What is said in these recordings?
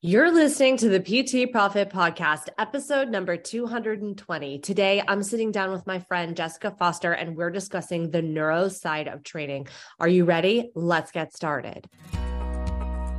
You're listening to the PT Profit Podcast, episode number 220. Today, I'm sitting down with my friend Jessica Foster, and we're discussing the neuro side of training. Are you ready? Let's get started.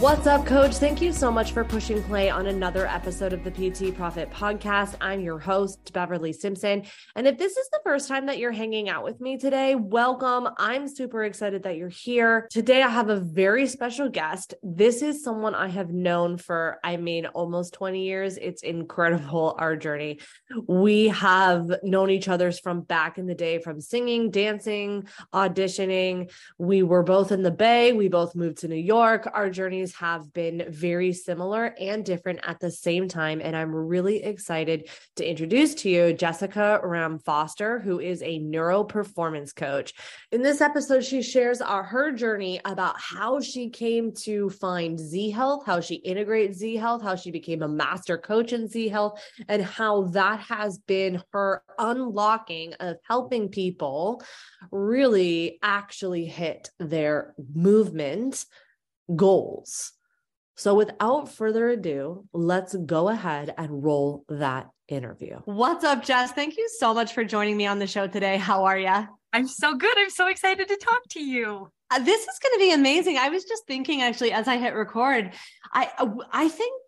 What's up, coach? Thank you so much for pushing play on another episode of the PT Profit Podcast. I'm your host, Beverly Simpson. And if this is the first time that you're hanging out with me today, welcome. I'm super excited that you're here. Today, I have a very special guest. This is someone I have known for, I mean, almost 20 years. It's incredible, our journey. We have known each other's from back in the day from singing, dancing, auditioning. We were both in the Bay. We both moved to New York. Our journey journeys have been very similar and different at the same time. And I'm really excited to introduce to you Jessica Ram Foster, who is a neuro performance coach. In this episode, she shares our, her journey about how she came to find Z Health, how she integrates Z Health, how she became a master coach in Z Health, and how that has been her unlocking of helping people really actually hit their movement goals. So, without further ado, let's go ahead and roll that interview. What's up, Jess? Thank you so much for joining me on the show today. How are you? I'm so good. I'm so excited to talk to you. Uh, this is going to be amazing. I was just thinking, actually, as I hit record, I uh, I think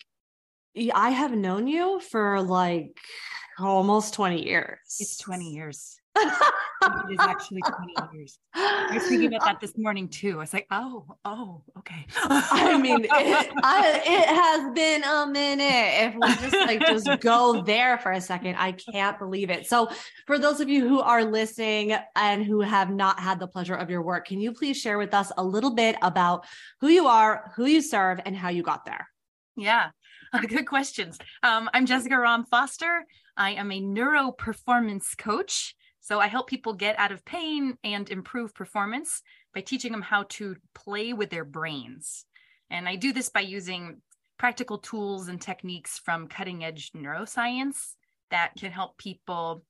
I have known you for like almost 20 years. It's 20 years it is actually 20 years. I was thinking about that this morning too. I was like, oh, oh, okay. I mean, it, I, it, has been a minute. If we just like just go there for a second, I can't believe it. So, for those of you who are listening and who have not had the pleasure of your work, can you please share with us a little bit about who you are, who you serve, and how you got there? Yeah, good questions. Um, I'm Jessica Ram Foster. I am a neuro performance coach. So I help people get out of pain and improve performance by teaching them how to play with their brains. And I do this by using practical tools and techniques from cutting edge neuroscience that can help people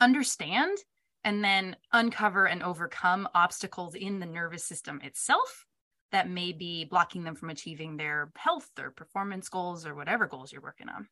understand and then uncover and overcome obstacles in the nervous system itself that may be blocking them from achieving their health or performance goals or whatever goals you're working on.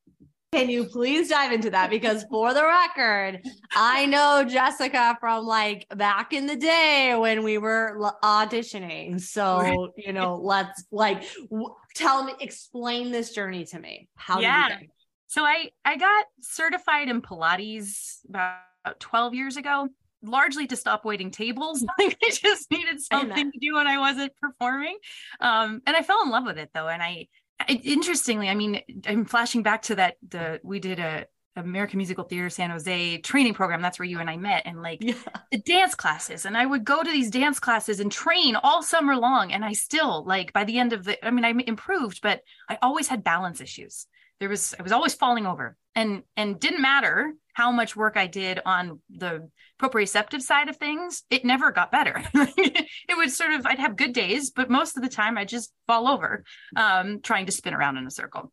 Can you please dive into that? Because for the record, I know Jessica from like back in the day when we were auditioning. So, you know, let's like w- tell me, explain this journey to me. How yeah. did you? So I I got certified in Pilates about 12 years ago, largely to stop waiting tables. like I just needed something to do when I wasn't performing. Um, and I fell in love with it though. And I interestingly, I mean, I'm flashing back to that the we did a American Musical Theater San Jose training program. That's where you and I met, and like yeah. the dance classes. And I would go to these dance classes and train all summer long. And I still like by the end of the, I mean, I improved, but I always had balance issues. There was I was always falling over, and and didn't matter how much work I did on the proprioceptive side of things, it never got better. it would sort of, I'd have good days, but most of the time I just fall over um, trying to spin around in a circle.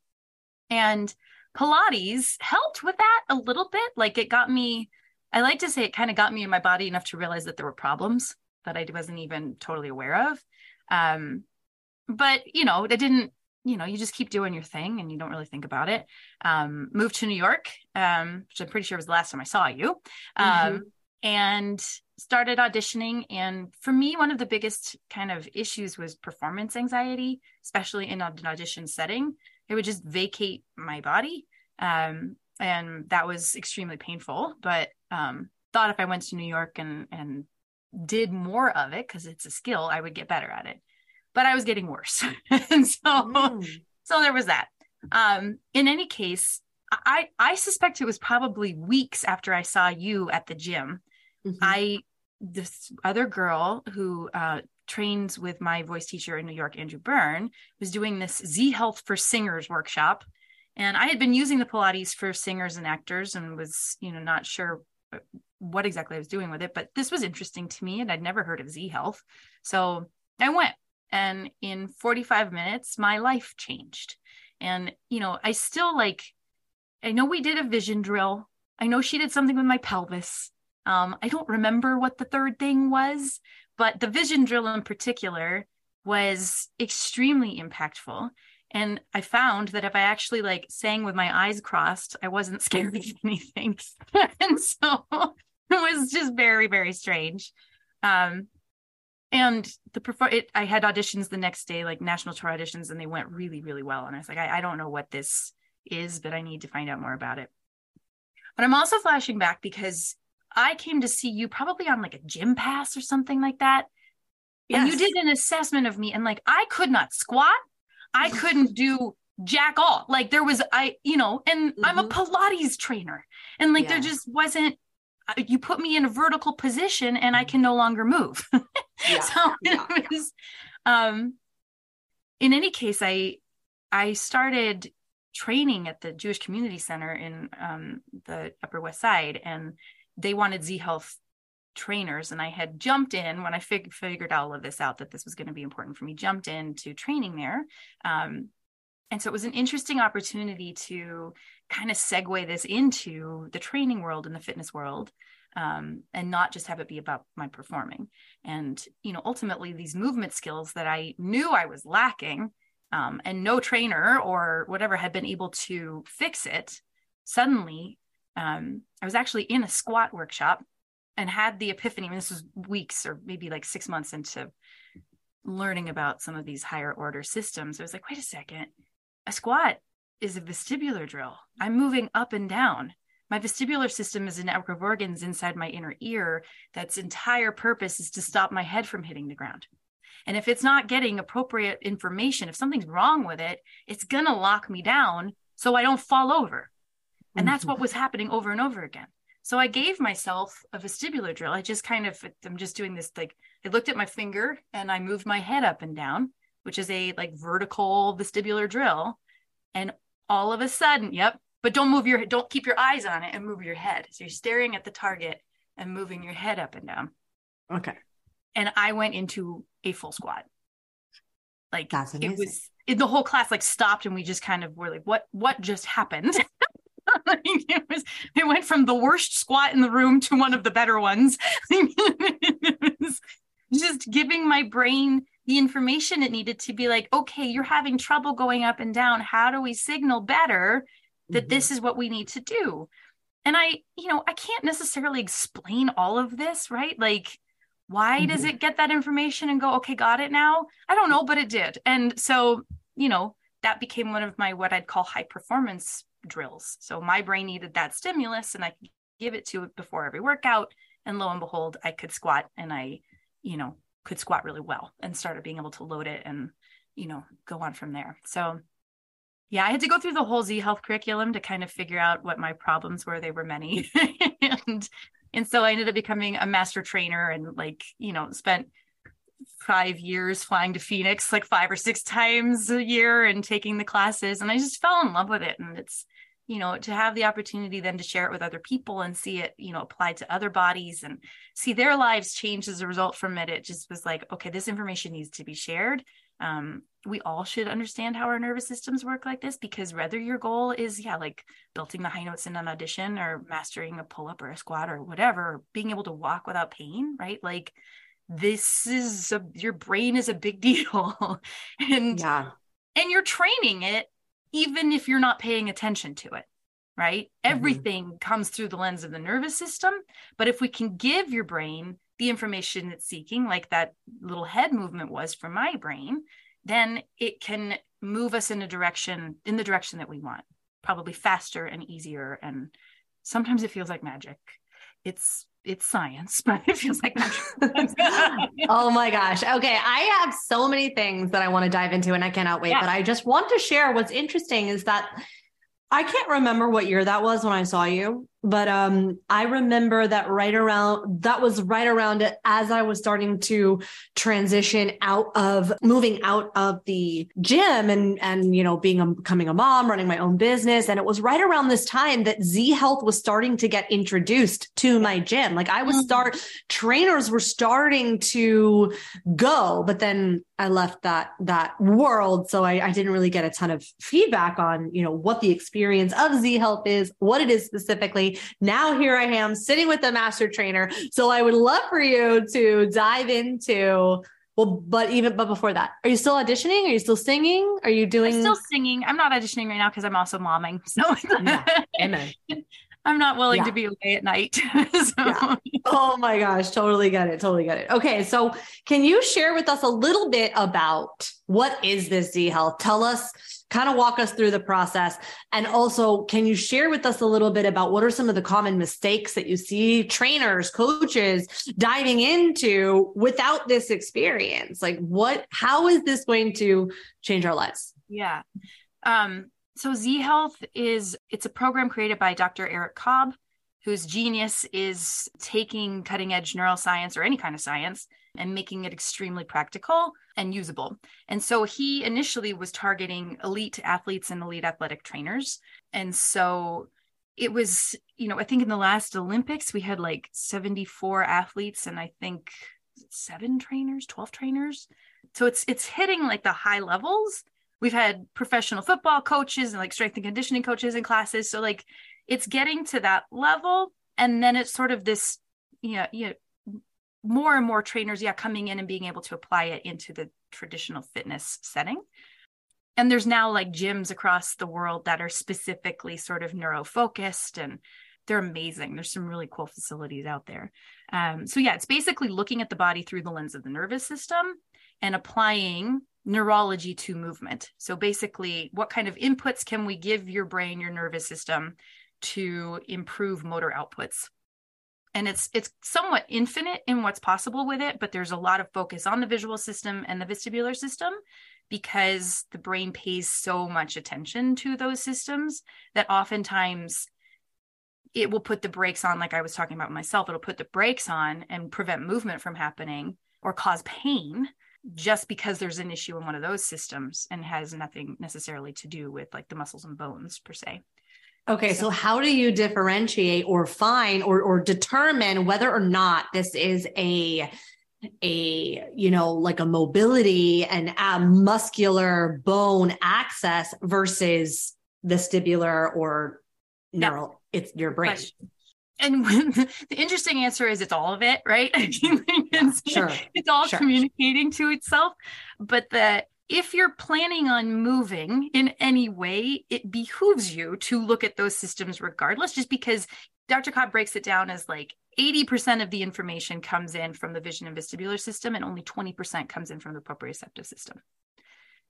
And Pilates helped with that a little bit. Like it got me, I like to say it kind of got me in my body enough to realize that there were problems that I wasn't even totally aware of. Um, but, you know, I didn't you know, you just keep doing your thing and you don't really think about it. Um, moved to New York, um, which I'm pretty sure was the last time I saw you, um, mm-hmm. and started auditioning. And for me, one of the biggest kind of issues was performance anxiety, especially in an audition setting. It would just vacate my body. Um, and that was extremely painful, but um, thought if I went to New York and, and did more of it, because it's a skill, I would get better at it but I was getting worse. and so, mm. so there was that. Um, in any case, I, I suspect it was probably weeks after I saw you at the gym. Mm-hmm. I, this other girl who uh, trained with my voice teacher in New York, Andrew Byrne, was doing this Z Health for Singers workshop. And I had been using the Pilates for singers and actors and was, you know, not sure what exactly I was doing with it, but this was interesting to me and I'd never heard of Z Health. So I went and in 45 minutes, my life changed. And, you know, I still like, I know we did a vision drill. I know she did something with my pelvis. Um, I don't remember what the third thing was, but the vision drill in particular was extremely impactful. And I found that if I actually like sang with my eyes crossed, I wasn't scared of anything. and so it was just very, very strange. Um, and the prefer it, I had auditions the next day, like national tour auditions, and they went really, really well. And I was like, I, I don't know what this is, but I need to find out more about it. But I'm also flashing back because I came to see you probably on like a gym pass or something like that. Yes. And you did an assessment of me, and like I could not squat, I couldn't do jack all. Like there was, I, you know, and mm-hmm. I'm a mm-hmm. Pilates trainer, and like yeah. there just wasn't. Uh, you put me in a vertical position, and I can no longer move. yeah. so yeah. was. Um, in any case, I I started training at the Jewish Community Center in um, the Upper West Side, and they wanted Z Health trainers and i had jumped in when i fig- figured all of this out that this was going to be important for me jumped into training there um, and so it was an interesting opportunity to kind of segue this into the training world and the fitness world um, and not just have it be about my performing and you know ultimately these movement skills that i knew i was lacking um, and no trainer or whatever had been able to fix it suddenly um, I was actually in a squat workshop and had the epiphany. I mean, this was weeks or maybe like six months into learning about some of these higher order systems. I was like, wait a second, a squat is a vestibular drill. I'm moving up and down. My vestibular system is a network of organs inside my inner ear that's entire purpose is to stop my head from hitting the ground. And if it's not getting appropriate information, if something's wrong with it, it's going to lock me down so I don't fall over. And that's what mm-hmm. was happening over and over again. So I gave myself a vestibular drill. I just kind of, I'm just doing this like, I looked at my finger and I moved my head up and down, which is a like vertical vestibular drill. And all of a sudden, yep, but don't move your, head, don't keep your eyes on it and move your head. So you're staring at the target and moving your head up and down. Okay. And I went into a full squat. Like it was, it, the whole class like stopped and we just kind of were like, what, what just happened? it was it went from the worst squat in the room to one of the better ones. it was just giving my brain the information it needed to be like, okay, you're having trouble going up and down. How do we signal better that mm-hmm. this is what we need to do? And I, you know, I can't necessarily explain all of this, right? Like, why mm-hmm. does it get that information and go, okay, got it now? I don't know, but it did. And so, you know, that became one of my what I'd call high performance drills. So my brain needed that stimulus and I could give it to it before every workout. And lo and behold, I could squat and I, you know, could squat really well and started being able to load it and, you know, go on from there. So yeah, I had to go through the whole Z Health curriculum to kind of figure out what my problems were. They were many. Mm. and and so I ended up becoming a master trainer and like, you know, spent five years flying to Phoenix like five or six times a year and taking the classes. And I just fell in love with it. And it's, you know, to have the opportunity then to share it with other people and see it, you know, applied to other bodies and see their lives change as a result from it. It just was like, okay, this information needs to be shared. Um, we all should understand how our nervous systems work like this because whether your goal is, yeah, like belting the high notes in an audition or mastering a pull up or a squat or whatever, or being able to walk without pain, right? Like this is a, your brain is a big deal and yeah and you're training it even if you're not paying attention to it right mm-hmm. everything comes through the lens of the nervous system but if we can give your brain the information it's seeking like that little head movement was for my brain then it can move us in a direction in the direction that we want probably faster and easier and sometimes it feels like magic it's it's science, but it feels like magic. oh my gosh. Okay. I have so many things that I want to dive into and I cannot wait. Yeah. But I just want to share what's interesting is that I can't remember what year that was when I saw you. But um I remember that right around that was right around it as I was starting to transition out of moving out of the gym and and you know being a, becoming a mom, running my own business and it was right around this time that Z Health was starting to get introduced to my gym. Like I was mm-hmm. start trainers were starting to go, but then I left that that world, so I, I, didn't really get a ton of feedback on you know what the experience of Z Health is, what it is specifically. Now here I am sitting with the master trainer, so I would love for you to dive into. Well, but even but before that, are you still auditioning? Are you still singing? Are you doing? I'm still singing. I'm not auditioning right now because I'm also momming. So yeah. amen. I'm not willing yeah. to be away at night. so. yeah. Oh my gosh, totally get it. Totally get it. Okay, so can you share with us a little bit about what is this Z Health? Tell us, kind of walk us through the process. And also, can you share with us a little bit about what are some of the common mistakes that you see trainers, coaches diving into without this experience? Like what how is this going to change our lives? Yeah. Um so Z Health is it's a program created by Dr. Eric Cobb, whose genius is taking cutting edge neuroscience or any kind of science and making it extremely practical and usable. And so he initially was targeting elite athletes and elite athletic trainers. And so it was, you know, I think in the last Olympics we had like 74 athletes and I think seven trainers, 12 trainers. So it's it's hitting like the high levels we've had professional football coaches and like strength and conditioning coaches in classes. So like it's getting to that level and then it's sort of this you know, you know more and more trainers yeah coming in and being able to apply it into the traditional fitness setting. And there's now like gyms across the world that are specifically sort of neuro focused and they're amazing. There's some really cool facilities out there. Um, so yeah it's basically looking at the body through the lens of the nervous system and applying neurology to movement. So basically, what kind of inputs can we give your brain, your nervous system to improve motor outputs? And it's it's somewhat infinite in what's possible with it, but there's a lot of focus on the visual system and the vestibular system because the brain pays so much attention to those systems that oftentimes it will put the brakes on like I was talking about myself, it'll put the brakes on and prevent movement from happening or cause pain just because there's an issue in one of those systems and has nothing necessarily to do with like the muscles and bones per se. Okay, so, so how do you differentiate or find or or determine whether or not this is a a you know like a mobility and a muscular bone access versus vestibular or neural it's your brain and when, the interesting answer is it's all of it, right? it's, sure. it's all sure. communicating to itself. But that if you're planning on moving in any way, it behooves you to look at those systems regardless, just because Dr. Cobb breaks it down as like 80% of the information comes in from the vision and vestibular system, and only 20% comes in from the proprioceptive system.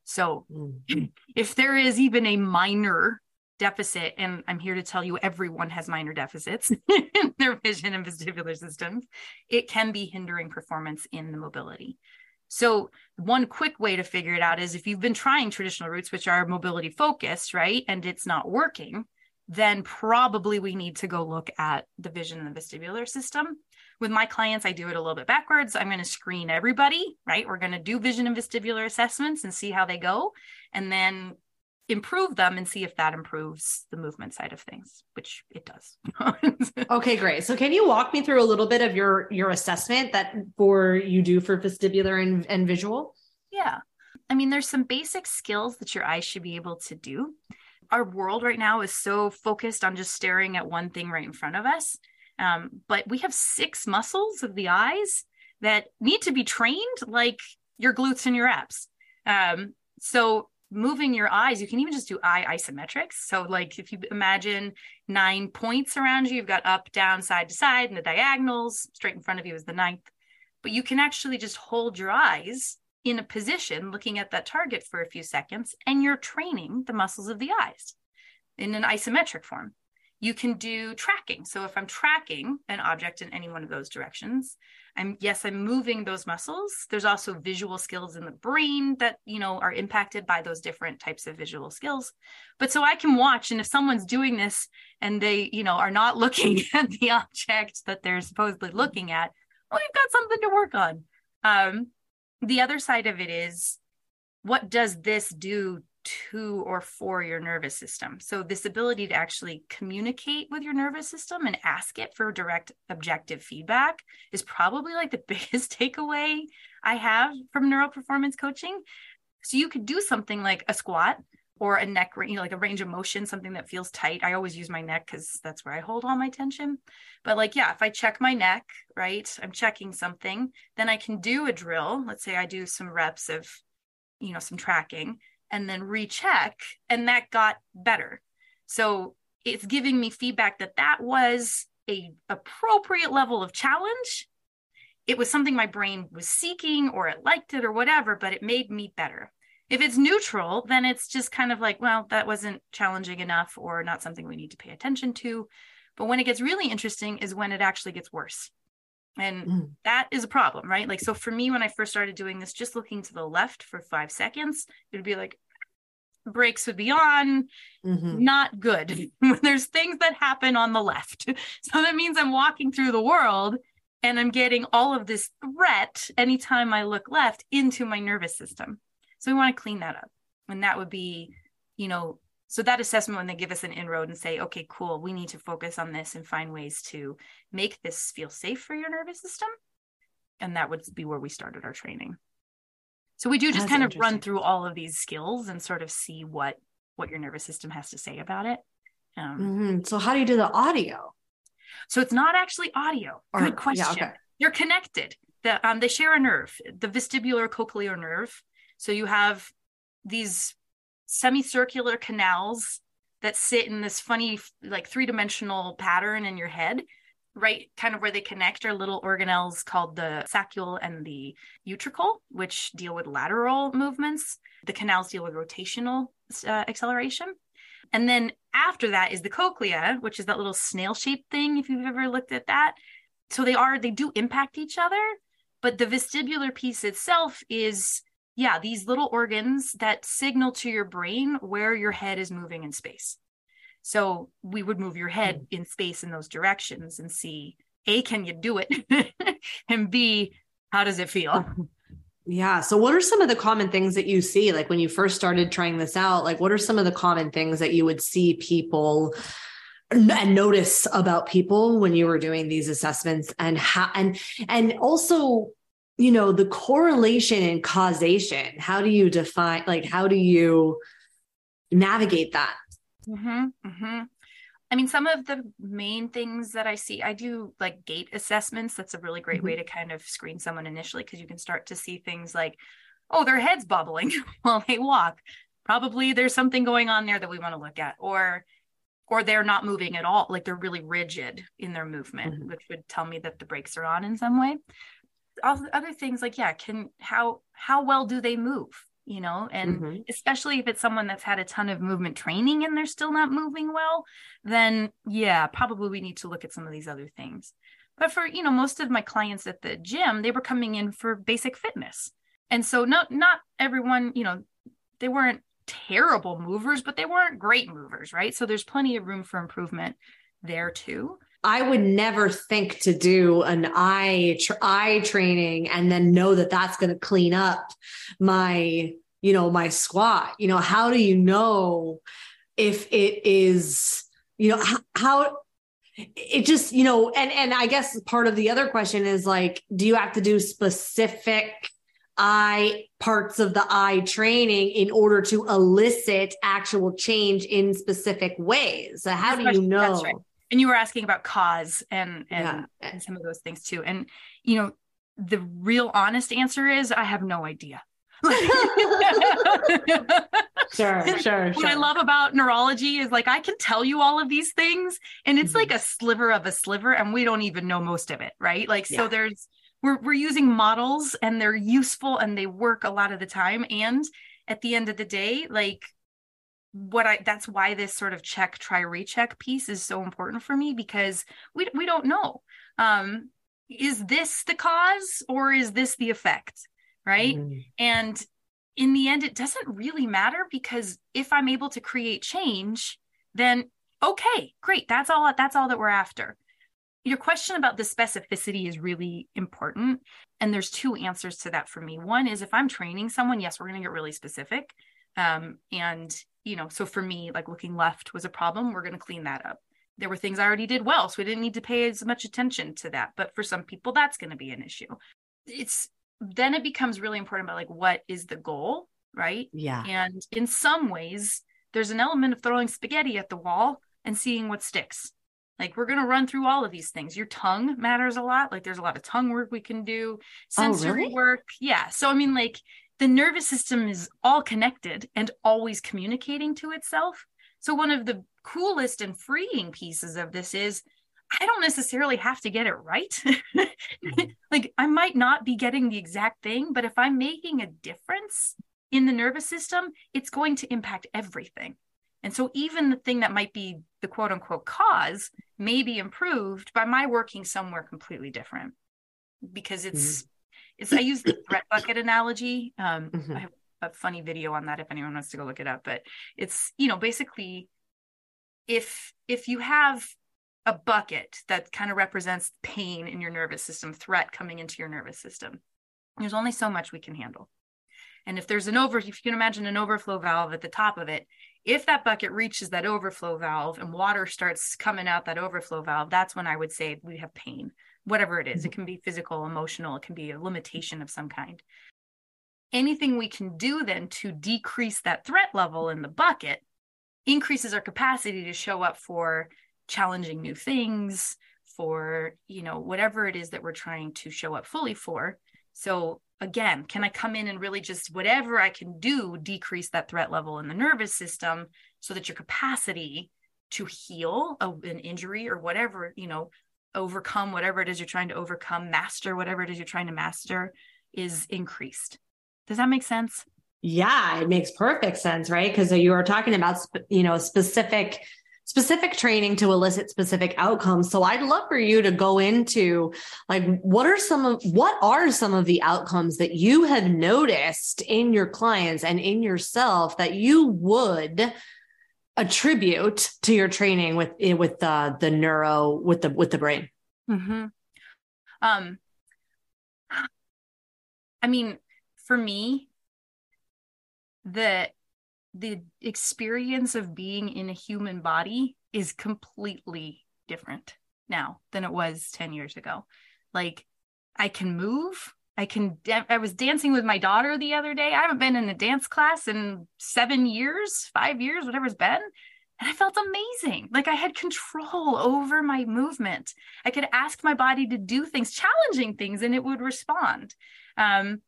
So mm-hmm. if there is even a minor deficit, and I'm here to tell you everyone has minor deficits in their vision and vestibular systems, it can be hindering performance in the mobility. So, one quick way to figure it out is if you've been trying traditional routes, which are mobility focused, right, and it's not working, then probably we need to go look at the vision and the vestibular system. With my clients, I do it a little bit backwards. I'm going to screen everybody, right? We're going to do vision and vestibular assessments and see how they go. And then improve them and see if that improves the movement side of things which it does. Okay great. So can you walk me through a little bit of your your assessment that for you do for vestibular and, and visual? Yeah. I mean there's some basic skills that your eyes should be able to do. Our world right now is so focused on just staring at one thing right in front of us. Um, but we have six muscles of the eyes that need to be trained like your glutes and your abs. Um, so moving your eyes, you can even just do eye isometrics. So, like if you imagine nine points around you, you've got up, down, side to side, and the diagonals straight in front of you is the ninth. But you can actually just hold your eyes in a position looking at that target for a few seconds, and you're training the muscles of the eyes in an isometric form. You can do tracking. So, if I'm tracking an object in any one of those directions, I'm yes, I'm moving those muscles. There's also visual skills in the brain that, you know, are impacted by those different types of visual skills. But so I can watch and if someone's doing this and they, you know, are not looking at the object that they're supposedly looking at, well, we've got something to work on. Um, the other side of it is what does this do to or for your nervous system. So, this ability to actually communicate with your nervous system and ask it for direct objective feedback is probably like the biggest takeaway I have from neural performance coaching. So, you could do something like a squat or a neck, you know, like a range of motion, something that feels tight. I always use my neck because that's where I hold all my tension. But like, yeah, if I check my neck, right, I'm checking something, then I can do a drill. Let's say I do some reps of, you know, some tracking and then recheck and that got better. So it's giving me feedback that that was a appropriate level of challenge. It was something my brain was seeking or it liked it or whatever but it made me better. If it's neutral then it's just kind of like well that wasn't challenging enough or not something we need to pay attention to. But when it gets really interesting is when it actually gets worse. And mm. that is a problem right? Like so for me when i first started doing this just looking to the left for five seconds it would be like brakes would be on mm-hmm. not good. There's things that happen on the left. So that means i'm walking through the world and i'm getting all of this threat anytime i look left into my nervous system. So we want to clean that up. And that would be you know so that assessment when they give us an inroad and say okay cool we need to focus on this and find ways to make this feel safe for your nervous system and that would be where we started our training so we do just That's kind of run through all of these skills and sort of see what what your nervous system has to say about it. Um, mm-hmm. So how do you do the audio? So it's not actually audio. Or, Good question. Yeah, okay. They're connected. The, um, they share a nerve, the vestibular cochlear nerve. So you have these semicircular canals that sit in this funny, like three dimensional pattern in your head right kind of where they connect are little organelles called the saccule and the utricle which deal with lateral movements. The canals deal with rotational uh, acceleration. And then after that is the cochlea which is that little snail shaped thing if you've ever looked at that. So they are they do impact each other but the vestibular piece itself is yeah these little organs that signal to your brain where your head is moving in space so we would move your head hmm. in space in those directions and see A, can you do it? and B, how does it feel? Yeah. So, what are some of the common things that you see? Like when you first started trying this out, like what are some of the common things that you would see people and notice about people when you were doing these assessments and how, and, and also, you know, the correlation and causation? How do you define, like, how do you navigate that? Mm-hmm, mm-hmm. I mean, some of the main things that I see, I do like gait assessments. That's a really great mm-hmm. way to kind of screen someone initially because you can start to see things like, oh, their head's bobbling while they walk. Probably there's something going on there that we want to look at, or or they're not moving at all, like they're really rigid in their movement, mm-hmm. which would tell me that the brakes are on in some way. All other things like, yeah, can how how well do they move? You know and mm-hmm. especially if it's someone that's had a ton of movement training and they're still not moving well then yeah probably we need to look at some of these other things. But for you know most of my clients at the gym they were coming in for basic fitness. And so not not everyone you know they weren't terrible movers but they weren't great movers right? So there's plenty of room for improvement there too I would never think to do an eye tr- eye training and then know that that's going to clean up my you know my squat. You know, how do you know if it is you know how, how it just you know and and I guess part of the other question is like do you have to do specific eye parts of the eye training in order to elicit actual change in specific ways. So how do you know? Right and you were asking about cause and and, yeah. and some of those things too and you know the real honest answer is i have no idea sure, sure. What I love about neurology is like I can tell you all of these things, and it's mm-hmm. like a sliver of a sliver, and we don't even know most of it, right? Like, yeah. so there's we're we're using models, and they're useful, and they work a lot of the time. And at the end of the day, like what I that's why this sort of check try recheck piece is so important for me because we we don't know. Um is this the cause or is this the effect? Right. Mm-hmm. And in the end, it doesn't really matter because if I'm able to create change, then okay, great. That's all that's all that we're after. Your question about the specificity is really important. And there's two answers to that for me. One is if I'm training someone, yes, we're going to get really specific. Um, and, you know, so for me, like looking left was a problem. We're going to clean that up. There were things I already did well, so we didn't need to pay as much attention to that. But for some people, that's going to be an issue. It's then it becomes really important about like what is the goal, right? Yeah. And in some ways, there's an element of throwing spaghetti at the wall and seeing what sticks. Like we're going to run through all of these things. Your tongue matters a lot. Like there's a lot of tongue work we can do, oh, sensory oh, really? work. Yeah. So I mean like the nervous system is all connected and always communicating to itself. So one of the coolest and freeing pieces of this is I don't necessarily have to get it right. Mm-hmm. like I might not be getting the exact thing, but if I'm making a difference in the nervous system, it's going to impact everything. And so even the thing that might be the quote unquote cause may be improved by my working somewhere completely different because it's mm-hmm. It's I use the threat bucket analogy. Um, mm-hmm. I have a funny video on that if anyone wants to go look it up, but it's you know basically if if you have a bucket that kind of represents pain in your nervous system, threat coming into your nervous system, there's only so much we can handle. And if there's an over, if you can imagine an overflow valve at the top of it, if that bucket reaches that overflow valve and water starts coming out that overflow valve, that's when I would say we have pain, whatever it is. Mm-hmm. It can be physical, emotional, it can be a limitation of some kind. Anything we can do then to decrease that threat level in the bucket increases our capacity to show up for challenging new things, for, you know, whatever it is that we're trying to show up fully for. So again can i come in and really just whatever i can do decrease that threat level in the nervous system so that your capacity to heal a, an injury or whatever you know overcome whatever it is you're trying to overcome master whatever it is you're trying to master is increased. Does that make sense? Yeah it makes perfect sense right? Because you were talking about you know specific specific training to elicit specific outcomes. So I'd love for you to go into like what are some of what are some of the outcomes that you have noticed in your clients and in yourself that you would attribute to your training with eh, with the the neuro with the with the brain. Mm-hmm. Um, I mean, for me, the the experience of being in a human body is completely different now than it was 10 years ago. Like I can move. I can I was dancing with my daughter the other day. I haven't been in a dance class in 7 years, 5 years, whatever it's been. And I felt amazing. Like I had control over my movement. I could ask my body to do things, challenging things, and it would respond. Um,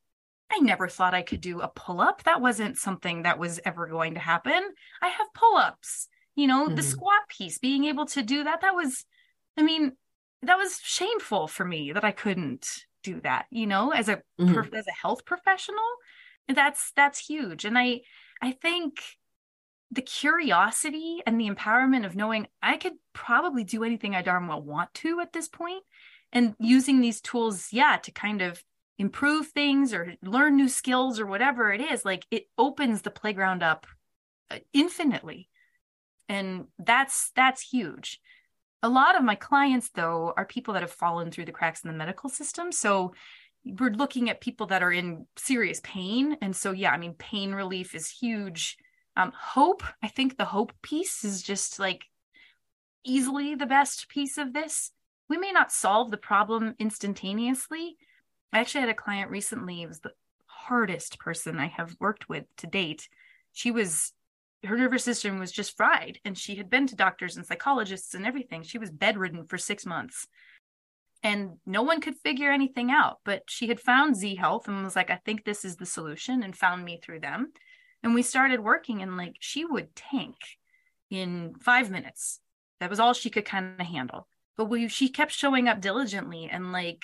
I never thought I could do a pull up. That wasn't something that was ever going to happen. I have pull ups, you know, mm-hmm. the squat piece, being able to do that. That was, I mean, that was shameful for me that I couldn't do that, you know, as a, mm-hmm. as a health professional. That's, that's huge. And I, I think the curiosity and the empowerment of knowing I could probably do anything I darn well want to at this point and using these tools, yeah, to kind of improve things or learn new skills or whatever it is like it opens the playground up uh, infinitely and that's that's huge a lot of my clients though are people that have fallen through the cracks in the medical system. So we're looking at people that are in serious pain. And so yeah i mean pain relief is huge. Um, hope i think the hope piece is just like easily the best piece of this. We may not solve the problem instantaneously. I actually had a client recently, it was the hardest person I have worked with to date. She was her nervous system was just fried and she had been to doctors and psychologists and everything. She was bedridden for 6 months. And no one could figure anything out, but she had found Z Health and was like, I think this is the solution and found me through them. And we started working and like she would tank in 5 minutes. That was all she could kind of handle. But we she kept showing up diligently and like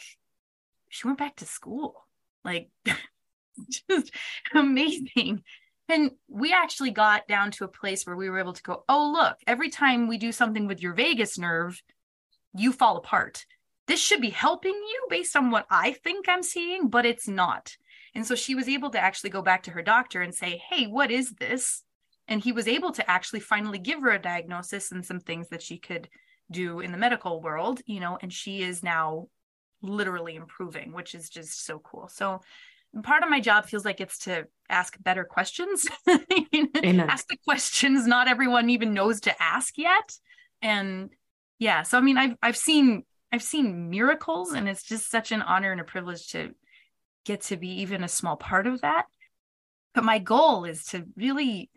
she went back to school. Like just amazing. And we actually got down to a place where we were able to go, oh, look, every time we do something with your vagus nerve, you fall apart. this should be helping you based on what I think I'm seeing, but it's not. And so she was able to actually go back to her doctor and say, Hey, what is this? And he was able to actually finally give her a diagnosis and some things that she could do in the medical world, you know, and she is now literally improving, which is just so cool. So part of my job feels like it's to ask better questions. ask the questions not everyone even knows to ask yet. And yeah, so I mean I've I've seen I've seen miracles and it's just such an honor and a privilege to get to be even a small part of that. But my goal is to really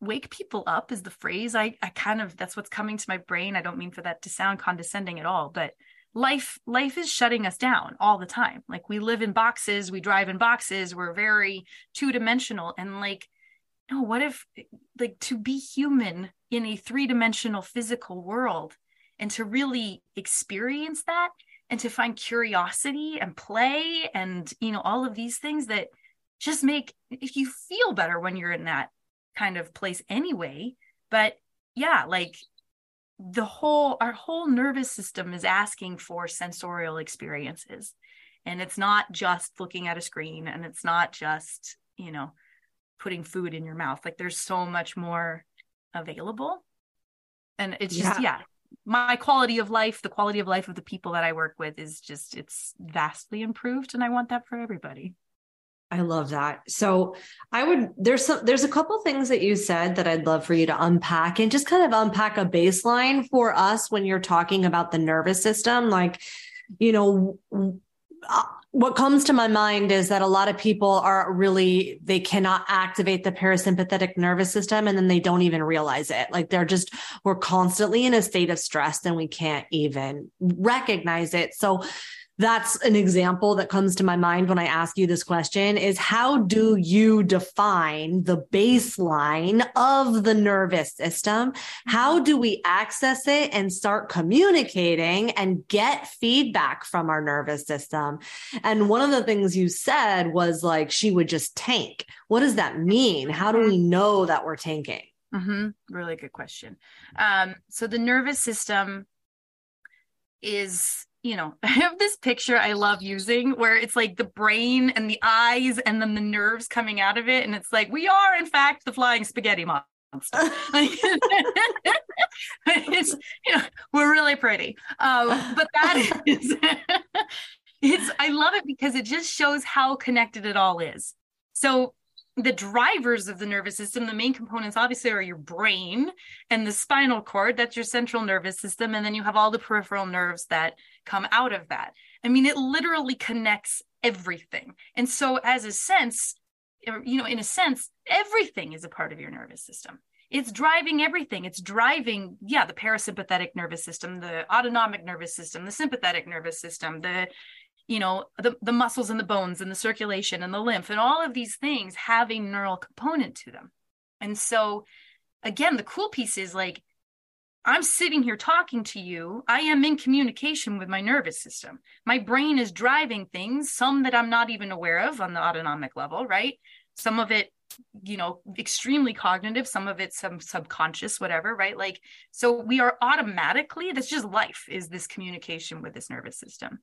wake people up is the phrase I I kind of that's what's coming to my brain. I don't mean for that to sound condescending at all, but life life is shutting us down all the time. Like we live in boxes we drive in boxes we're very two-dimensional. And like no what if like to be human in a three-dimensional physical world and to really experience that and to find curiosity and play and you know all of these things that just make if you feel better when you're in that kind of place anyway. But yeah like the whole our whole nervous system is asking for sensorial experiences. And it's not just looking at a screen and it's not just you know putting food in your mouth. Like there's so much more available. And it's just yeah. yeah my quality of life the quality of life of the people that i work with is just it's vastly improved and i want that for everybody I love that. So I would there's some there's a couple things that you said that I'd love for you to unpack and just kind of unpack a baseline for us when you're talking about the nervous system. Like you know uh, what comes to my mind is that a lot of people are really they cannot activate the parasympathetic nervous system and then they don't even realize it. Like they're just we're constantly in a state of stress and we can't even recognize it. So that's an example that comes to my mind when I ask you this question is how do you define the baseline of the nervous system? How do we access it and start communicating and get feedback from our nervous system? And one of the things you said was like she would just tank. What does that mean? How do we know that we're tanking? Mm-hmm. Really good question. Um, so the nervous system is you know, I have this picture I love using where it's like the brain and the eyes and then the nerves coming out of it. And it's like, we are, in fact, the flying spaghetti monster. it's, you know, we're really pretty. Um, but that is, it's, I love it because it just shows how connected it all is. So the drivers of the nervous system, the main components obviously are your brain and the spinal cord, that's your central nervous system. And then you have all the peripheral nerves that come out of that. I mean, it literally connects everything. And so, as a sense, you know, in a sense, everything is a part of your nervous system. It's driving everything. It's driving, yeah, the parasympathetic nervous system, the autonomic nervous system, the sympathetic nervous system, the you know the, the muscles and the bones and the circulation and the lymph and all of these things have a neural component to them. And so again the cool piece is like i'm sitting here talking to you. I am in communication with my nervous system. My brain is driving things some that i'm not even aware of on the autonomic level right? Some of it you know extremely cognitive some of it some subconscious whatever right? Like so we are automatically that's just life is this communication with this nervous system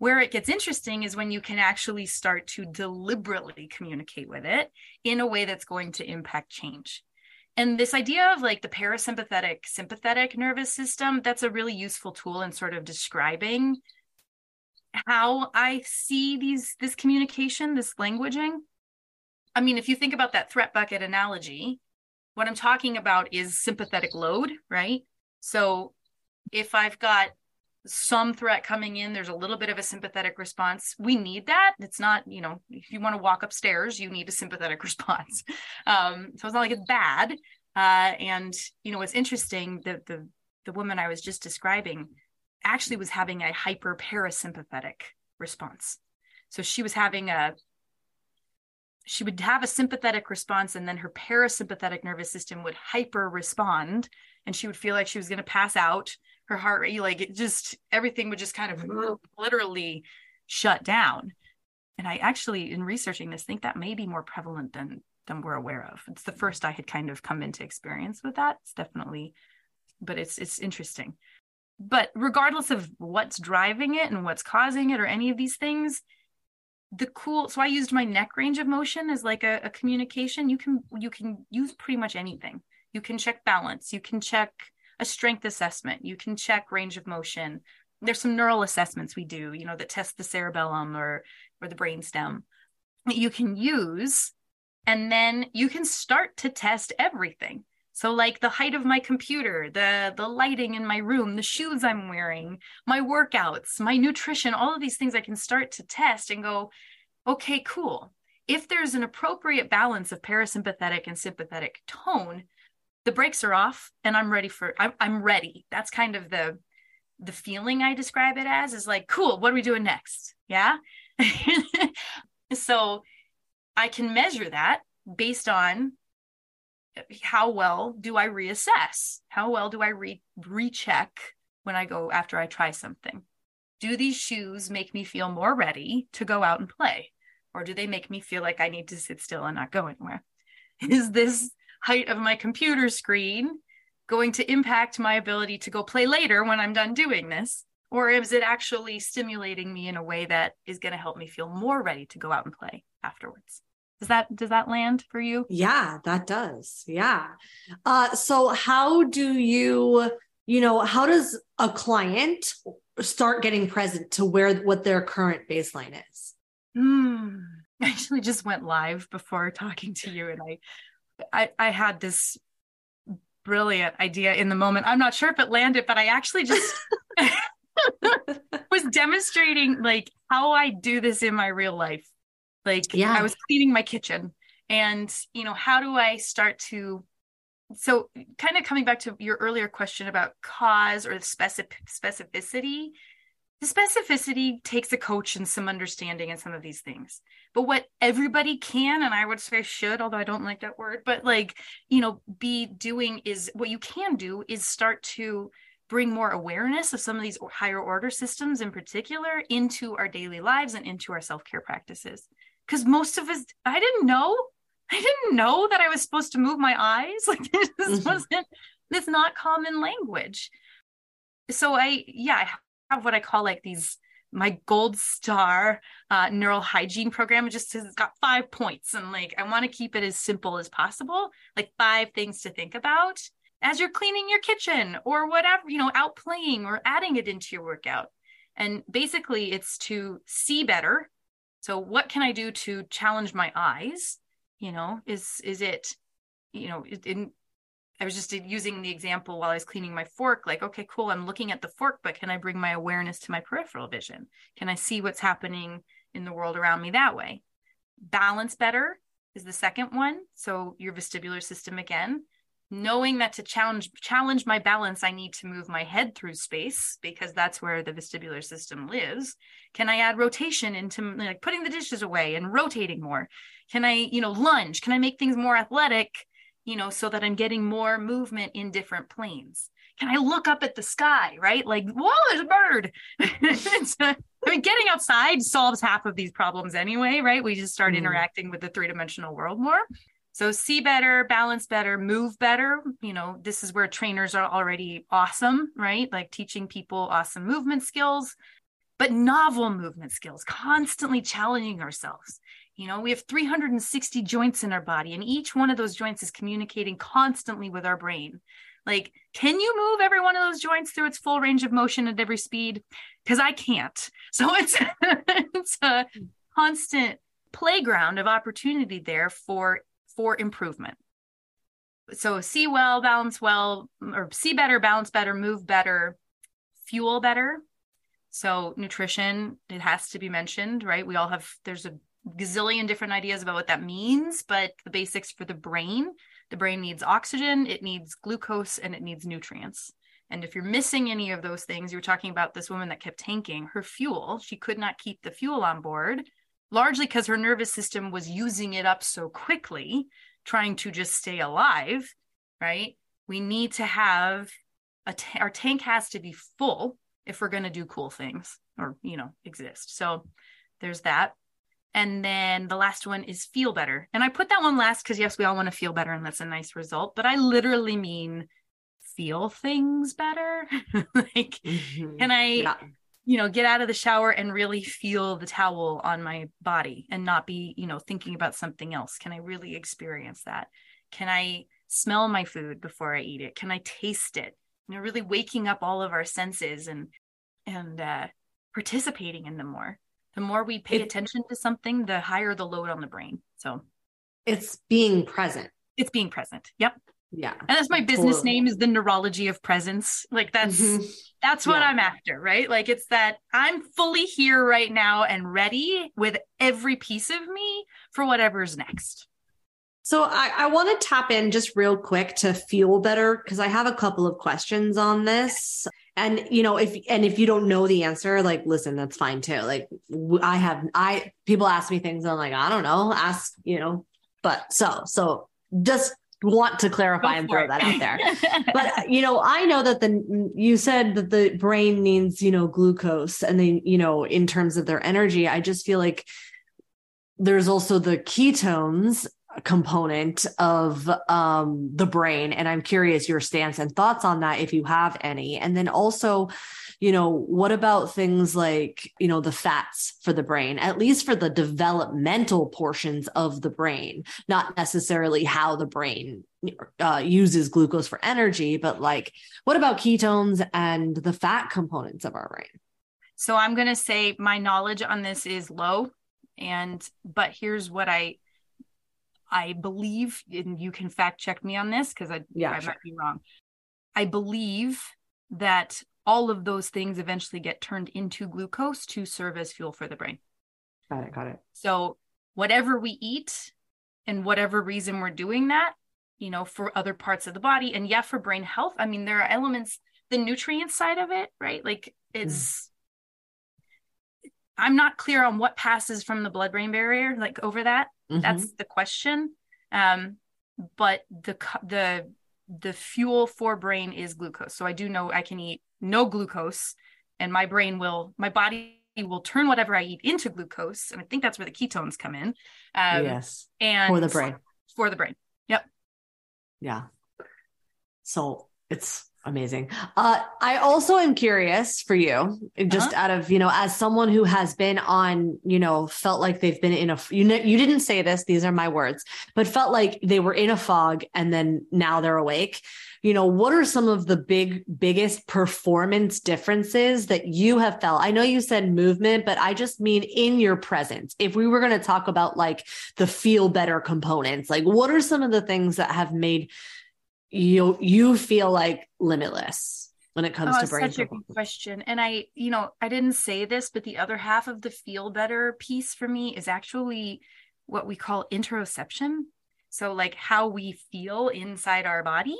where it gets interesting is when you can actually start to deliberately communicate with it in a way that's going to impact change. And this idea of like the parasympathetic sympathetic nervous system, that's a really useful tool in sort of describing how I see these this communication, this languaging. I mean, if you think about that threat bucket analogy, what I'm talking about is sympathetic load, right? So if I've got some threat coming in there's a little bit of a sympathetic response. We need that. It's not you know if you want to walk upstairs you need a sympathetic response. Um, so it's not like it's bad. Uh, and you know what's interesting the the the woman i was just describing actually was having a hyper parasympathetic response. So she was having a she would have a sympathetic response and then her parasympathetic nervous system would hyper respond and she would feel like she was going to pass out. Her heart rate like it just everything would just kind of mm-hmm. literally shut down. And i actually in researching this think that may be more prevalent than than we're aware of. It's the first i had kind of come into experience with that. It's definitely but it's it's interesting. But regardless of what's driving it and what's causing it or any of these things, the cool so I used my neck range of motion as like a, a communication. You can you can use pretty much anything. You can check balance, you can check a strength assessment, you can check range of motion. There's some neural assessments we do, you know, that test the cerebellum or or the brainstem that you can use and then you can start to test everything so like the height of my computer, the the lighting in my room, the shoes I'm wearing, my workouts, my nutrition, all of these things I can start to test and go, okay, cool. If there's an appropriate balance of parasympathetic and sympathetic tone, the brakes are off and I'm ready for I'm, I'm ready. That's kind of the the feeling I describe it as is like, cool, what are we doing next? Yeah. so I can measure that based on how well do I reassess? How well do I re- recheck when I go after I try something? Do these shoes make me feel more ready to go out and play? Or do they make me feel like I need to sit still and not go anywhere? Is this height of my computer screen going to impact my ability to go play later when I'm done doing this? Or is it actually stimulating me in a way that is going to help me feel more ready to go out and play afterwards? Does that does that land for you? Yeah, that does. Yeah. Uh so how do you you know, how does a client start getting present to where what their current baseline is? Hmm. I actually just went live before talking to you and I I I had this brilliant idea in the moment. I'm not sure if it landed, but I actually just was demonstrating like how I do this in my real life like yeah. I was cleaning my kitchen and you know, how do I start to so kind of coming back to your earlier question about cause or specific specificity the specificity takes a coach and some understanding in some of these things. But what everybody can and i would say should although i don't like that word but like you know be doing is what you can do is start to bring more awareness of some of these higher order systems in particular into our daily lives and into our self-care practices. Because most of us i didn't know i didn't know that i was supposed to move my eyes. Like this mm-hmm. wasn't this not common language. So i yeah i have what i call like these my gold star uh, neural hygiene program it just says it's got five points and like i want to keep it as simple as possible like five things to think about as you're cleaning your kitchen or whatever you know out playing or adding it into your workout. And basically it's to see better. So what can i do to challenge my eyes? You know is is it you know it in i was just uh, using the example while i was cleaning my fork like okay cool i'm looking at the fork but can i bring my awareness to my peripheral vision? Can i see what's happening in the world around me that way? Balance better is the second one so your vestibular system again. Knowing that to challenge challenge my balance i need to move my head through space because that's where the vestibular system lives. Can i add rotation into like putting the dishes away and rotating more? Can i you know lunge? Can i make things more athletic you know so that i'm getting more movement in different planes can i look up at the sky right like whoa there's a bird i mean getting outside solves half of these problems anyway right we just start mm. interacting with the three-dimensional world more so see better, balance better, move better. You know, this is where trainers are already awesome, right? Like teaching people awesome movement skills, but novel movement skills, constantly challenging ourselves. You know, we have 360 joints in our body, and each one of those joints is communicating constantly with our brain. Like, can you move every one of those joints through its full range of motion at every speed? Because I can't. So it's it's a constant playground of opportunity there for for improvement. So see well, balance well, or see better, balance better, move better, fuel better. So nutrition, it has to be mentioned, right? We all have, there's a gazillion different ideas about what that means, but the basics for the brain, the brain needs oxygen, it needs glucose, and it needs nutrients. And if you're missing any of those things, you were talking about this woman that kept tanking her fuel. She could not keep the fuel on board largely because her nervous system was using it up so quickly, trying to just stay alive, right? We need to have a t- our tank has to be full if we're going to do cool things or, you know, exist. So there's that. And then the last one is feel better. And I put that one last because, yes, we all want to feel better and that's a nice result. But I literally mean feel things better? like, mm-hmm. can I, yeah. you know, get out of the shower and really feel the towel on my body and not be, you know, thinking about something else? Can I really experience that? Can I smell my food before I eat it? Can I taste it? You know, really waking up all of our senses and and uh, participating in them more. The more we pay it, attention to something, the higher the load on the brain. So it's being present. It's being present. Yep. Yeah. And that's my business totally. name is the neurology of presence. Like that's mm-hmm. that's what yeah. I'm after, right? Like it's that I'm fully here right now and ready with every piece of me for whatever's next. So I, I want to tap in just real quick to feel better because I have a couple of questions on this. And you know, if and if you don't know the answer, like listen, that's fine too. Like I have I people ask me things, I'm like, I don't know, ask, you know, but so so just want to clarify and throw it. that out there. but uh, you know, I know that the you said that the brain needs, you know, glucose and then, you know, in terms of their energy, I just feel like there's also the ketones component of um, the brain. And I'm curious your stance and thoughts on that, if you have any. And then also, you know, what about things like, you know, the fats for the brain, at least for the developmental portions of the brain, not necessarily how the brain uh, uses glucose for energy, but like, what about ketones and the fat components of our brain? So I'm going to say my knowledge on this is low. And, but here's what I, I believe, and you can fact check me on this because I, yeah, I sure. might be wrong. I believe that all of those things eventually get turned into glucose to serve as fuel for the brain. Got it. Got it. So, whatever we eat and whatever reason we're doing that, you know, for other parts of the body, and yeah, for brain health, I mean, there are elements, the nutrient side of it, right? Like, it's. Mm. I'm not clear on what passes from the blood brain barrier, like over that. Mm-hmm. That's the question. Um, but the the the fuel for brain is glucose. So I do know I can eat no glucose, and my brain will, my body will turn whatever I eat into glucose, and I think that's where the ketones come in. Um, yes, and for the brain, for the brain. Yep. Yeah. So it's Amazing. Uh, I also am curious for you, just uh-huh. out of, you know, as someone who has been on, you know, felt like they've been in a, you know, you didn't say this, these are my words, but felt like they were in a fog and then now they're awake. You know, what are some of the big, biggest performance differences that you have felt? I know you said movement, but I just mean in your presence. If we were going to talk about like the feel better components, like what are some of the things that have made you you feel like limitless when it comes oh, to brain such a good question. And i you know i didn't say this but the other half of the feel better piece for me is actually what we call interoception. So like how we feel inside our body.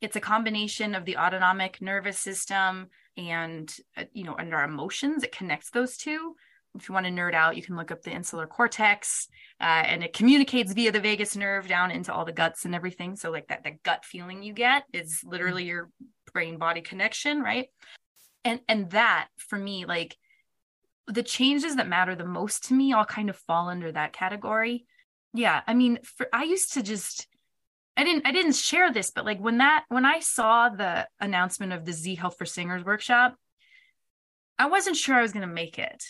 It's a combination of the autonomic nervous system and uh, you know and our emotions. It connects those two if you want to nerd out, you can look up the insular cortex, uh, and it communicates via the vagus nerve down into all the guts and everything. So, like that, the gut feeling you get is literally mm-hmm. your brain body connection, right? And and that for me, like the changes that matter the most to me, all kind of fall under that category. Yeah, I mean, for I used to just I didn't I didn't share this, but like when that when I saw the announcement of the Z Health for Singers workshop, I wasn't sure I was going to make it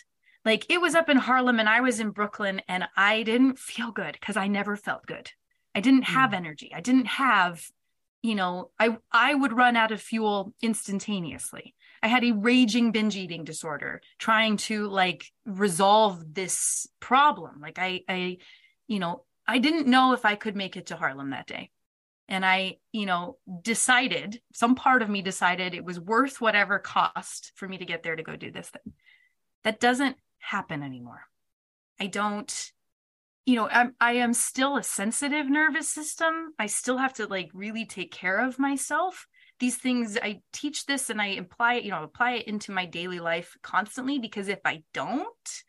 like it was up in Harlem and I was in Brooklyn and I didn't feel good because I never felt good. I didn't have mm. energy. I didn't have, you know, I I would run out of fuel instantaneously. I had a raging binge eating disorder trying to like resolve this problem. Like I I you know, I didn't know if I could make it to Harlem that day. And I, you know, decided, some part of me decided it was worth whatever cost for me to get there to go do this thing. That doesn't happen anymore. I don't, you know, I'm, I am still a sensitive nervous system. I still have to like really take care of myself. These things, I teach this and I apply it, you know, apply it into my daily life constantly because if I don't,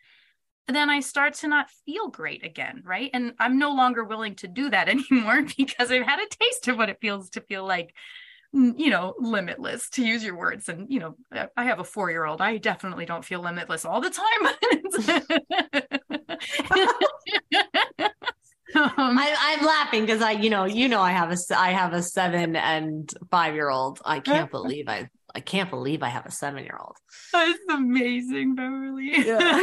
then I start to not feel great again, right? And I'm no longer willing to do that anymore because I've had a taste of what it feels to feel like you know limitless to use your words and you know i have a four year old i definitely don't feel limitless all the time I, am laughing because I, you know, you know, I have a, I have a seven and five year old. I can't believe I, I can't believe I have a seven year old. That's amazing, Beverly. Yeah.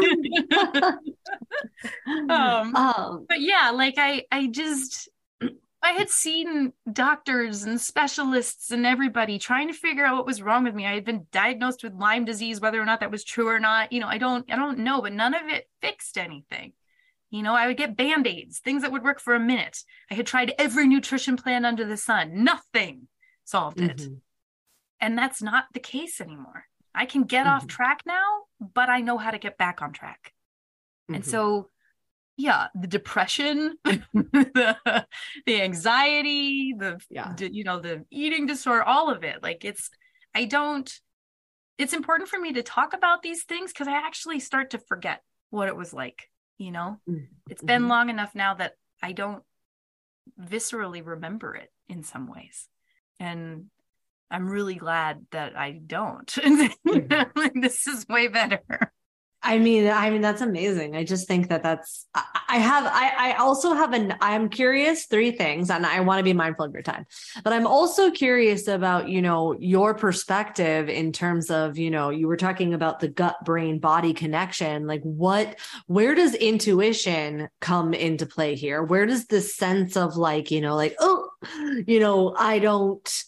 um, um, but yeah, like I, I just, I had seen doctors and specialists and everybody trying to figure out what was wrong with me. I had been diagnosed with Lyme disease, whether or not that was true or not. You know, I don't, I don't know, but none of it fixed anything. You know, I would get band aids, things that would work for a minute. I had tried every nutrition plan under the sun, nothing solved it. Mm-hmm. And that's not the case anymore. I can get mm-hmm. off track now, but I know how to get back on track. Mm-hmm. And so yeah the depression the the anxiety the yeah. you know the eating disorder all of it like it's i don't it's important for me to talk about these things because i actually start to forget what it was like you know mm-hmm. it's been mm-hmm. long enough now that i don't viscerally remember it in some ways and i'm really glad that i don't mm-hmm. this is way better I mean, I mean, that's amazing. I just think that that's, I, have, I, I also have an, I'm curious three things and I want to be mindful of your time, but I'm also curious about, you know, your perspective in terms of, you know, you were talking about the gut brain body connection. Like what, where does intuition come into play here? Where does the sense of like, you know, like, oh, you know, I don't,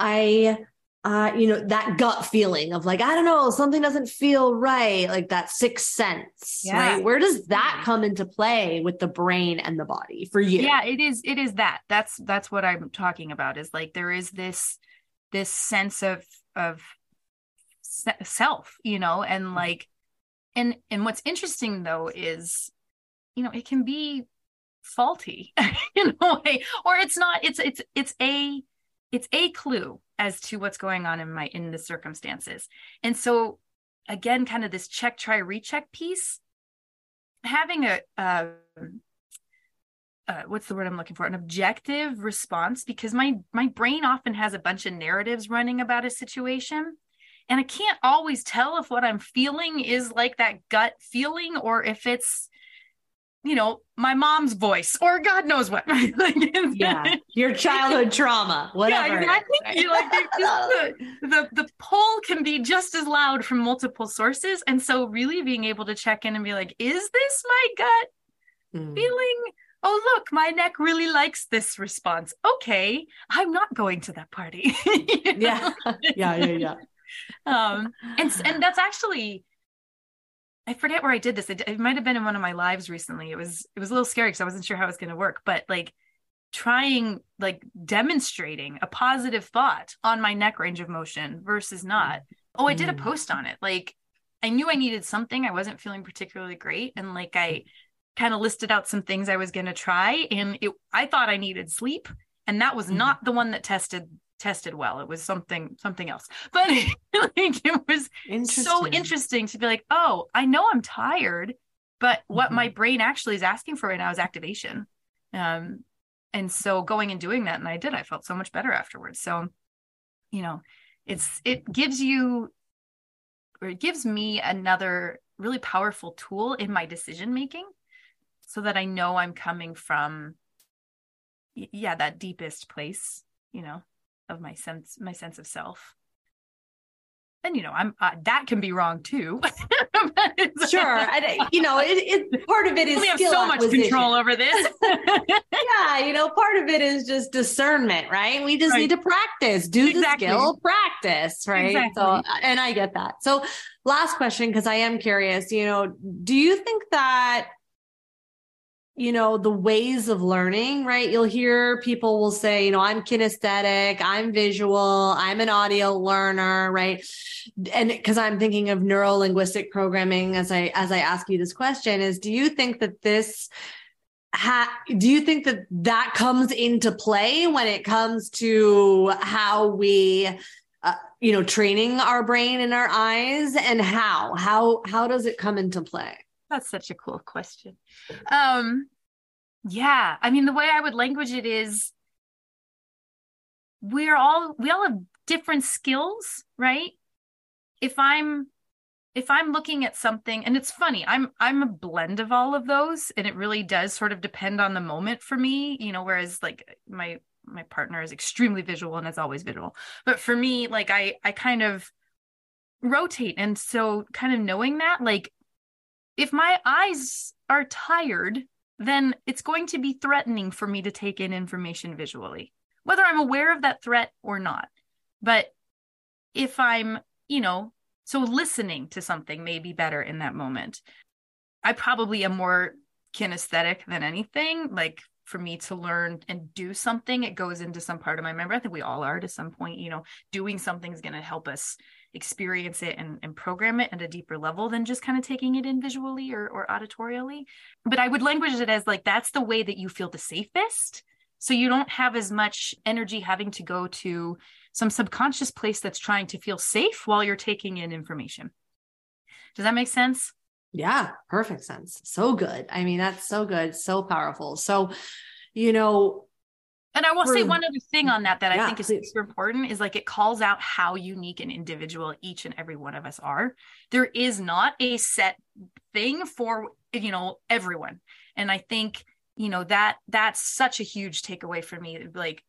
I, uh, you know, that gut feeling of like, I don't know, something doesn't feel right, like that sixth sense, yeah. right? Where does that come into play with the brain and the body for you? Yeah, it is, it is that. That's that's what I'm talking about, is like there is this this sense of of self, you know, and mm-hmm. like and and what's interesting though is, you know, it can be faulty in a way, or it's not, it's it's it's a it's a clue as to what's going on in my in the circumstances. And so again kind of this check try recheck piece having a uh, uh, what's the word i'm looking for? An objective response because my my brain often has a bunch of narratives running about a situation and i can't always tell if what i'm feeling is like that gut feeling or if it's you know, my mom's voice or God knows what. like, yeah, your childhood trauma, whatever. Yeah, exactly. Right? like, the, the, the pull can be just as loud from multiple sources, and so really being able to check in and be like, is this my gut mm. feeling? Oh, look, my neck really likes this response. Okay, I'm not going to that party. yeah, yeah, yeah, yeah. Um, and and that's actually I forget where I did this. It, it might have been in one of my lives recently. It was it was a little scary because I wasn't sure how it was going to work. But like trying, like demonstrating a positive thought on my neck range of motion versus not. Oh, I did a mm. post on it. Like I knew I needed something. I wasn't feeling particularly great, and like I kind of listed out some things I was going to try, and it I thought I needed sleep, and that was mm. not the one that tested tested well. It was something something else. But like it was interesting. so interesting to be like, oh, I know I'm tired, but what mm-hmm. my brain actually is asking for right now is activation. Um, and so going and doing that, and I did. I felt so much better afterwards. So, you know, it's it gives you or it gives me another really powerful tool in my decision making so that I know I'm coming from yeah, that deepest place, you know of my sense my sense of self. And you know i'm uh, that can be wrong too. Sure. I, you know it, it part of it is we have so much control over this. Yeah you know part of it is just discernment right? We just right. need to practice do exactly. the skill practice right? Exactly. so and i get that. So last question because i am curious you know do you think that you know the ways of learning right? You'll hear people will say you know i'm kinesthetic i'm visual i'm an audio learner right? And because i'm thinking of neuro linguistic programming as i as i ask you this question is do you think that this ha- do you think that that comes into play when it comes to how we uh, you know training our brain and our eyes and how? How how does it come into play that's such a cool question. Um, yeah, I mean, the way I would language it is we're all, we all have different skills, right? If I'm if I'm looking at something and it's funny, I'm I'm a blend of all of those and it really does sort of depend on the moment for me, you know, whereas like my my partner is extremely visual and is always visual. But for me, like I I kind of rotate and so kind of knowing that like if my eyes are tired, then it's going to be threatening for me to take in information visually, whether I'm aware of that threat or not. But if I'm, you know, so listening to something may be better in that moment. I probably am more kinesthetic than anything. Like for me to learn and do something, it goes into some part of my memory. I think we all are to some point, you know, doing something is going to help us experience it and, and program it at a deeper level than just kind of taking it in visually or, or auditorially. But I would language it as like that's the way that you feel the safest. So you don't have as much energy having to go to some subconscious place that's trying to feel safe while you're taking in information. Does that make sense? Yeah, perfect sense. So good. I mean, that's so good, so powerful. So, you know, and I will say one other thing on that that yeah, I think is please. super important is like it calls out how unique and individual each and every one of us are. There is not a set thing for, you know, everyone. And I think, you know, that that's such a huge takeaway for me. Like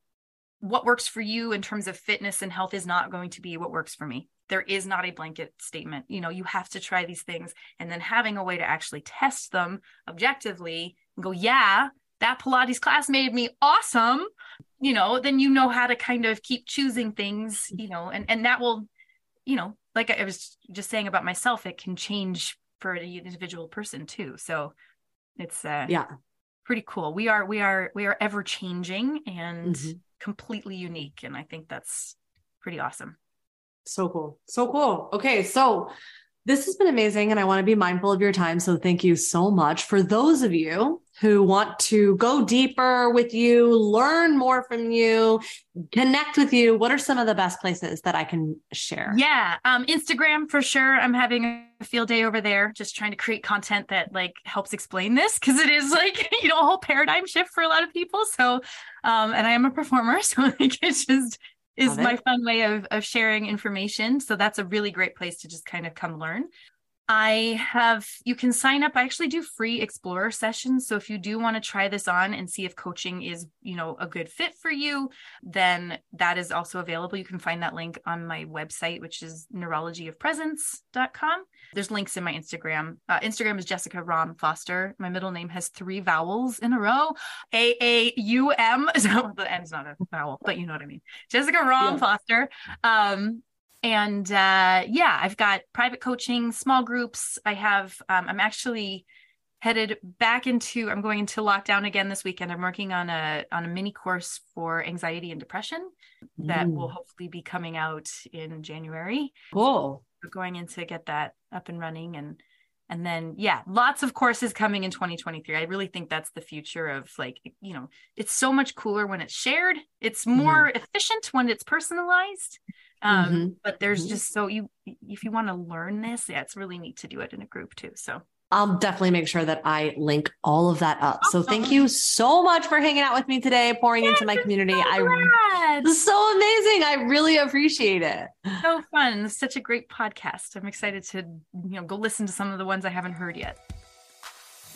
what works for you in terms of fitness and health is not going to be what works for me. There is not a blanket statement. You know, you have to try these things and then having a way to actually test them objectively and go, yeah, that Pilates class made me awesome. You know, then you know how to kind of keep choosing things, you know, and and that will, you know, like I was just saying about myself, it can change for an individual person too. So it's uh yeah pretty cool. We are we are we are ever changing and mm-hmm completely unique. And I think that's pretty awesome. So cool. So cool. Okay. So this has been amazing and I want to be mindful of your time. So thank you so much. For those of you who want to go deeper with you, learn more from you, connect with you, what are some of the best places that I can share? Yeah, um, Instagram for sure. I'm having a field day over there, just trying to create content that like helps explain this because it is like you know a whole paradigm shift for a lot of people. So, um, and I am a performer, so like it's just is my fun way of, of sharing information. So that's a really great place to just kind of come learn. I have, you can sign up. I actually do free explorer sessions. So if you do want to try this on and see if coaching is, you know, a good fit for you, then that is also available. You can find that link on my website, which is neurologyofpresence.com. There's links in my Instagram. Uh, Instagram is Jessica Raaum Foster. My middle name has three vowels in a row. A A U M. So the M's not a vowel, but you know what I mean. Jessica Raaum yeah. Foster. Um, and uh, yeah, I've got private coaching, small groups. I have. Um, I'm actually headed back into. I'm going into lockdown again this weekend. I'm working on a on a mini course for anxiety and depression that mm. will hopefully be coming out in January. Cool. We're going in to get that up and running and and then yeah lots of courses coming in 2023 i really think that's the future of like you know it's so much cooler when it's shared it's more mm-hmm. efficient when it's personalized um, mm-hmm. but there's mm-hmm. just so you if you want to learn this yeah it's really neat to do it in a group too so I'll definitely make sure that I link all of that up. Awesome. So thank you so much for hanging out with me today, pouring into my community. So I this is so amazing. I really appreciate it. So fun. It's such a great podcast. I'm excited to, you know, go listen to some of the ones I haven't heard yet.